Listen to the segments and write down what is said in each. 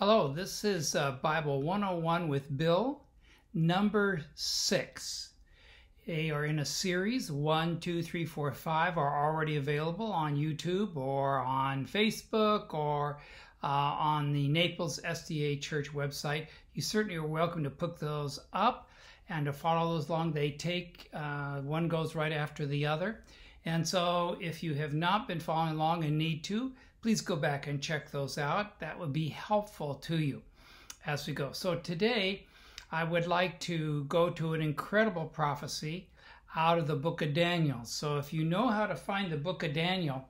Hello, this is uh, Bible 101 with Bill, number six. They are in a series. One, two, three, four, five are already available on YouTube or on Facebook or uh, on the Naples SDA Church website. You certainly are welcome to pick those up and to follow those along. They take, uh, one goes right after the other. And so if you have not been following along and need to, please go back and check those out. That would be helpful to you as we go. So today, I would like to go to an incredible prophecy out of the book of Daniel. So if you know how to find the book of Daniel,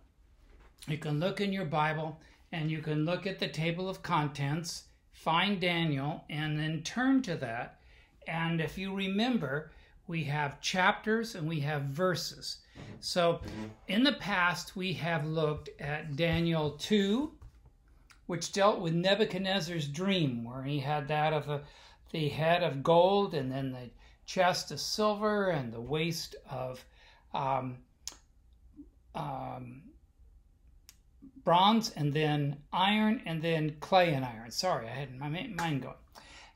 you can look in your Bible and you can look at the table of contents, find Daniel, and then turn to that. And if you remember, we have chapters and we have verses. So in the past, we have looked at Daniel 2, which dealt with Nebuchadnezzar's dream, where he had that of a, the head of gold and then the chest of silver and the waist of um, um, bronze and then iron and then clay and iron. Sorry, I had my mind going.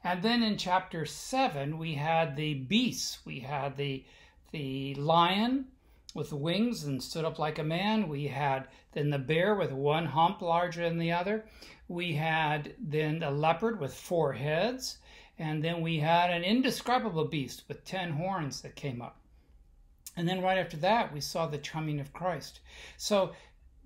And then in chapter 7, we had the beasts. We had the, the lion with wings and stood up like a man. We had then the bear with one hump larger than the other. We had then the leopard with four heads. And then we had an indescribable beast with ten horns that came up. And then right after that, we saw the coming of Christ. So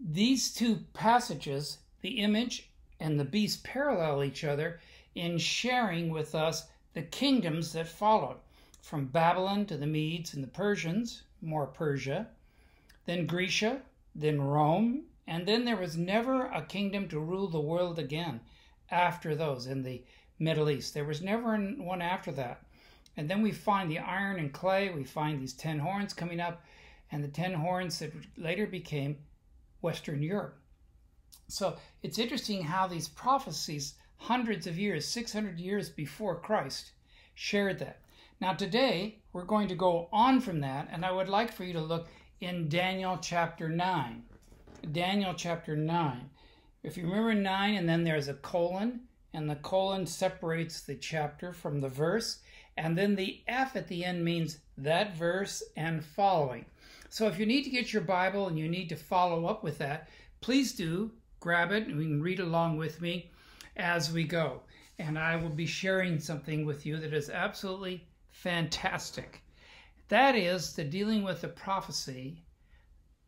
these two passages, the image and the beast, parallel each other in sharing with us the kingdoms that followed from Babylon to the Medes and the Persians, more Persia, then Grecia, then Rome, and then there was never a kingdom to rule the world again after those in the Middle East. There was never one after that. And then we find the iron and clay, we find these ten horns coming up, and the ten horns that later became Western Europe. So it's interesting how these prophecies hundreds of years, 600 years before Christ, shared that. Now, today, we're going to go on from that, and I would like for you to look in Daniel chapter 9. Daniel chapter 9. If you remember 9, and then there's a colon, and the colon separates the chapter from the verse, and then the F at the end means that verse and following. So if you need to get your Bible and you need to follow up with that, please do grab it and you can read along with me as we go. And I will be sharing something with you that is absolutely fantastic. That is the dealing with the prophecy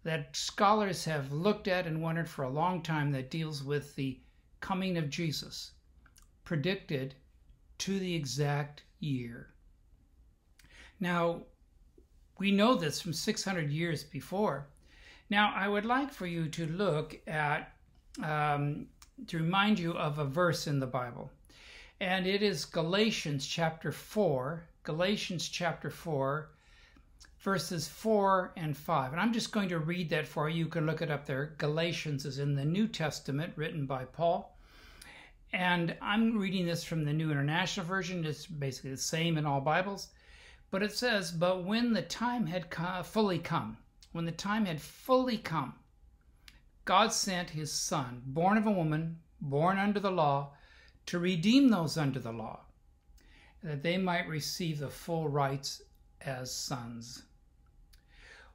that scholars have looked at and wondered for a long time that deals with the coming of Jesus, predicted to the exact year. Now, we know this from 600 years before. Now, I would like for you to look at um, to remind you of a verse in the Bible. And it is Galatians chapter 4, Galatians chapter 4, verses 4 and 5. And I'm just going to read that for you. You can look it up there. Galatians is in the New Testament, written by Paul. And I'm reading this from the New International Version. It's basically the same in all Bibles. But it says, But when the time had fully come, when the time had fully come, God sent his Son, born of a woman, born under the law, to redeem those under the law, that they might receive the full rights as sons.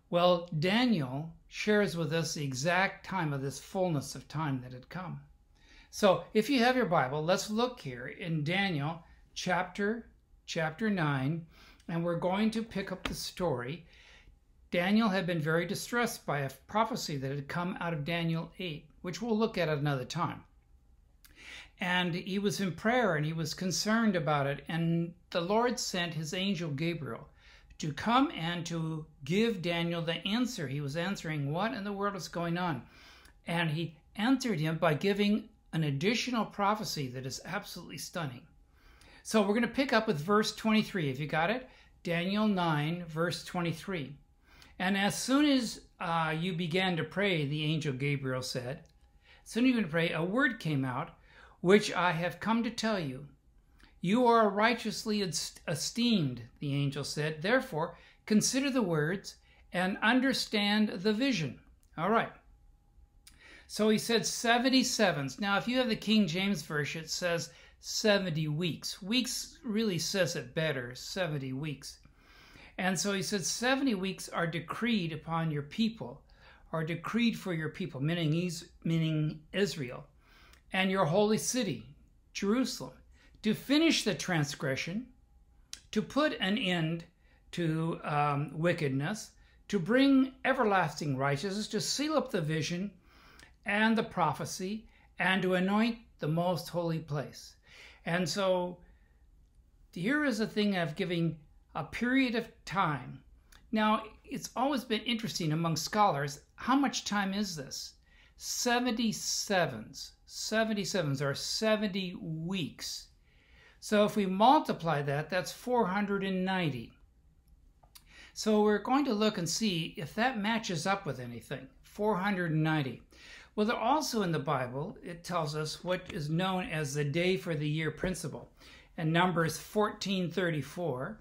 Well, Daniel shares with us the exact time of this fullness of time that had come. So, if you have your Bible, let's look here in Daniel chapter chapter 9, and we're going to pick up the story Daniel had been very distressed by a prophecy that had come out of Daniel 8, which we'll look at another time. And he was in prayer and he was concerned about it. And the Lord sent his angel Gabriel to come and to give Daniel the answer. He was answering what in the world is going on. And he answered him by giving an additional prophecy that is absolutely stunning. So we're going to pick up with verse 23. If you got it, Daniel 9, verse 23. And as soon as uh, you began to pray, the angel Gabriel said, as soon as you began to pray, a word came out, which I have come to tell you. You are righteously esteemed, the angel said. Therefore, consider the words and understand the vision. All right. So he said 77s. Now, if you have the King James Version, it says 70 weeks. Weeks really says it better 70 weeks. And so he said 70 weeks are decreed upon your people, are decreed for your people, meaning, Israel, and your holy city, Jerusalem, to finish the transgression, to put an end to um, wickedness, to bring everlasting righteousness, to seal up the vision and the prophecy, and to anoint the most holy place. And so here is a thing of giving a period of time. Now, it's always been interesting among scholars how much time is this? 77s. 77s are 70 weeks. So if we multiply that, that's 490. So we're going to look and see if that matches up with anything. 490. Well, there also in the Bible, it tells us what is known as the day for the year principle. And Numbers 1434,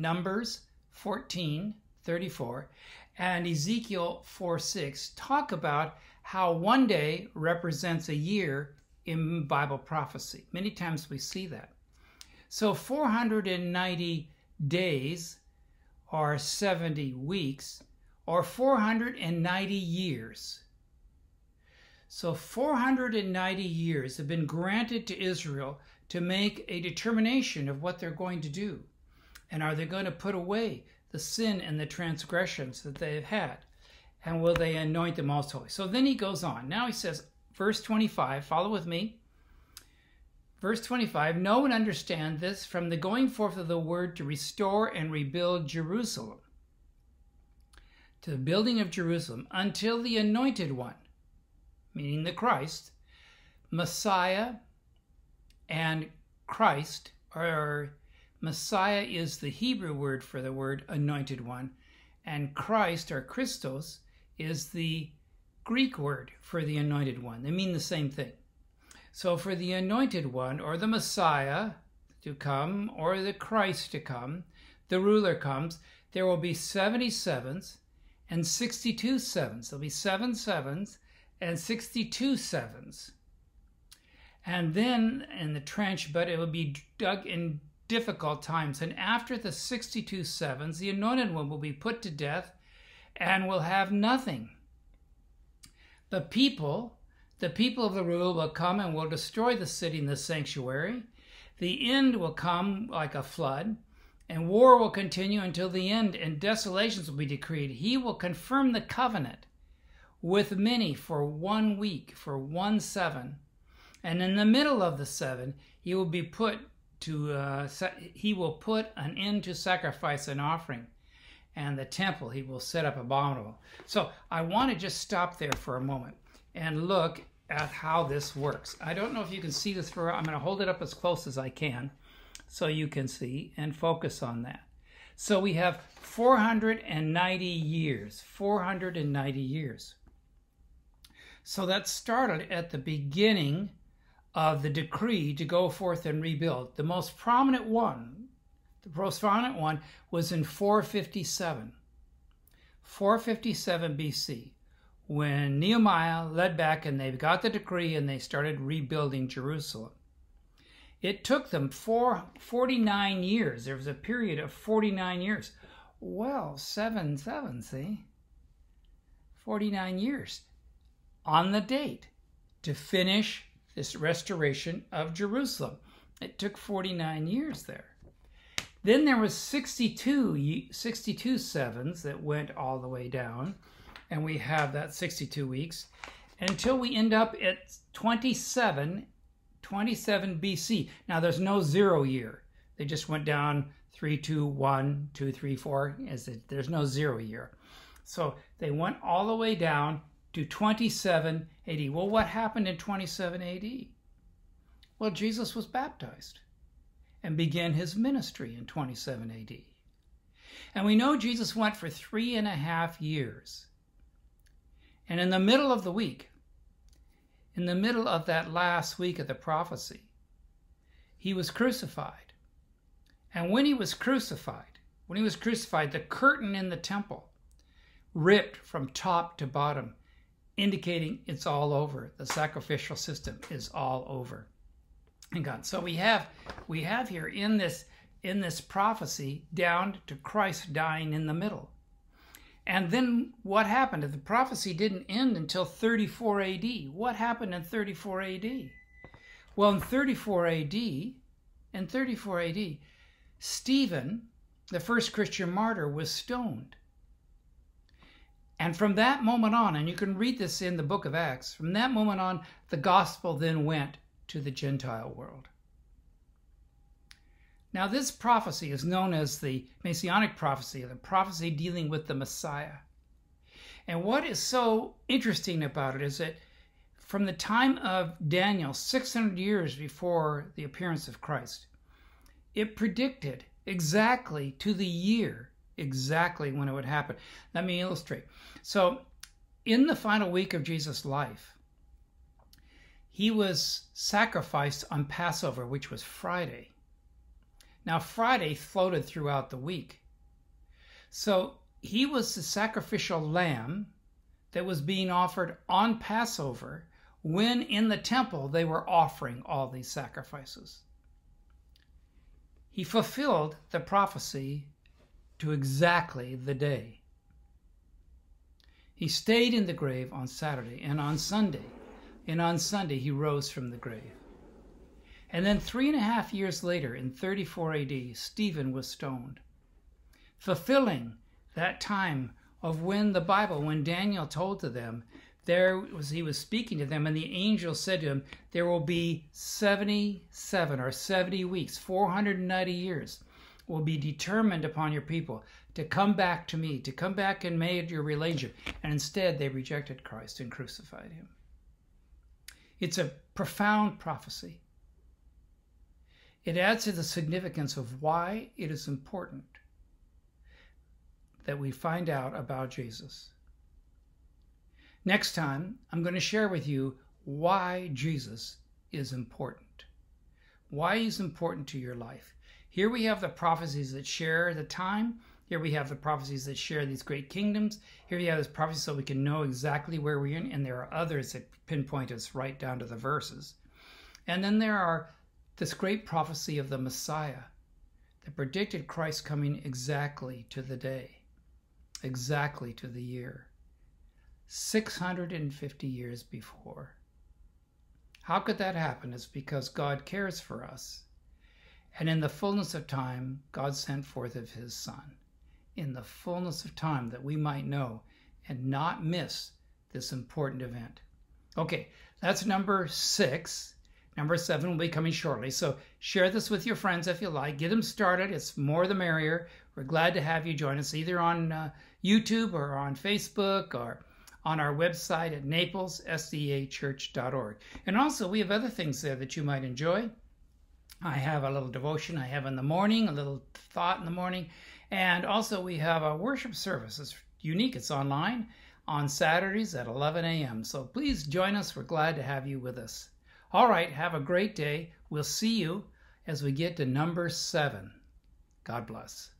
Numbers 1434, and Ezekiel 4 6 talk about how one day represents a year in Bible prophecy. Many times we see that. So 490 days are 70 weeks or 490 years. So 490 years have been granted to Israel to make a determination of what they're going to do. And are they going to put away the sin and the transgressions that they have had? And will they anoint the most holy? So then he goes on. Now he says, verse 25, follow with me. Verse 25 Know and understand this from the going forth of the word to restore and rebuild Jerusalem, to the building of Jerusalem, until the anointed one, meaning the Christ, Messiah and Christ, or Messiah is the Hebrew word for the word anointed one, and Christ or Christos is the Greek word for the anointed one. They mean the same thing. So for the anointed one, or the Messiah to come, or the Christ to come, the ruler comes, there will be 70 sevens and 62 sevens. There'll be seven sevens and 62 sevens. And then in the trench, but it will be dug in difficult times. And after the 62 sevens, the anointed one will be put to death and will have nothing. The people, the people of the rule will come and will destroy the city and the sanctuary. The end will come like a flood, and war will continue until the end, and desolations will be decreed. He will confirm the covenant with many for one week, for one seven. And in the middle of the seven, he will be put to, uh, he will put an end to sacrifice and offering. And the temple he will set up abominable. So I want to just stop there for a moment and look at how this works. I don't know if you can see this for, I'm going to hold it up as close as I can so you can see and focus on that. So we have 490 years, 490 years. So that started at the beginning of the decree to go forth and rebuild. The most prominent one, the most prominent one was in 457. 457 BC, when Nehemiah led back and they got the decree and they started rebuilding Jerusalem. It took them four, 49 years. There was a period of 49 years. Well, seven, seven, see? 49 years on the date to finish this restoration of Jerusalem. It took 49 years there. Then there was 62, 62 sevens that went all the way down, and we have that 62 weeks until we end up at 27, 27 BC. Now there's no zero year. They just went down 3, 2, 1, 2, 3, 4. As it, there's no zero year. So they went all the way down to 27 AD. Well, what happened in 27 AD? Well, Jesus was baptized and began his ministry in 27 AD. And we know Jesus went for three and a half years. And in the middle of the week, in the middle of that last week of the prophecy, he was crucified. And when he was crucified, when he was crucified, the curtain in the temple ripped from top to bottom indicating it's all over. The sacrificial system is all over. And God. So we have we have here in this in this prophecy down to Christ dying in the middle. And then what happened? If The prophecy didn't end until 34 AD. What happened in 34 AD? Well, in 34 AD, in 34 AD, Stephen, the first Christian martyr, was stoned. And from that moment on, and you can read this in the book of Acts, from that moment on, the gospel then went to the Gentile world. Now, this prophecy is known as the Messianic prophecy, the prophecy dealing with the Messiah. And what is so interesting about it is that from the time of Daniel, 600 years before the appearance of Christ, it predicted exactly to the year exactly when it would happen. Let me illustrate. So, in the final week of Jesus' life, he was sacrificed on Passover, which was Friday. Now, Friday floated throughout the week. So, he was the sacrificial lamb that was being offered on Passover when in the temple they were offering all these sacrifices. He fulfilled the prophecy to exactly the day. He stayed in the grave on Saturday and on Sunday, and on Sunday he rose from the grave. And then three and a half years later, in 34 AD, Stephen was stoned, fulfilling that time of when the Bible, when Daniel told to them, there was he was speaking to them, and the angel said to him, There will be 77 or 70 weeks, 490 years will be determined upon your people to come back to me, to come back and made your relationship. And instead, they rejected Christ and crucified him. It's a profound prophecy. It adds to the significance of why it is important that we find out about Jesus. Next time, I'm going to share with you why Jesus is important. Why he's important to your life. Here we have the prophecies that share the time. Here we have the prophecies that share these great kingdoms. Here we have this prophecy so we can know exactly where we're in, and there are others that pinpoint us right down to the verses. And then there are this great prophecy of the Messiah that predicted Christ coming exactly to the day, exactly to the year, 650 years before. How could that happen? It's because God cares for us and in the fullness of time, God sent forth of his Son, in the fullness of time, that we might know and not miss this important event. Okay, that's number six. Number seven will be coming shortly. So share this with your friends if you like. Get them started. It's more the merrier. We're glad to have you join us either on uh, YouTube or on Facebook or on our website at naplessdachurch.org. And also, we have other things there that you might enjoy. I have a little devotion I have in the morning, a little thought in the morning, and also we have a worship service. It's unique, it's online on Saturdays at 11 a.m. So please join us. We're glad to have you with us. All right, have a great day. We'll see you as we get to number seven. God bless.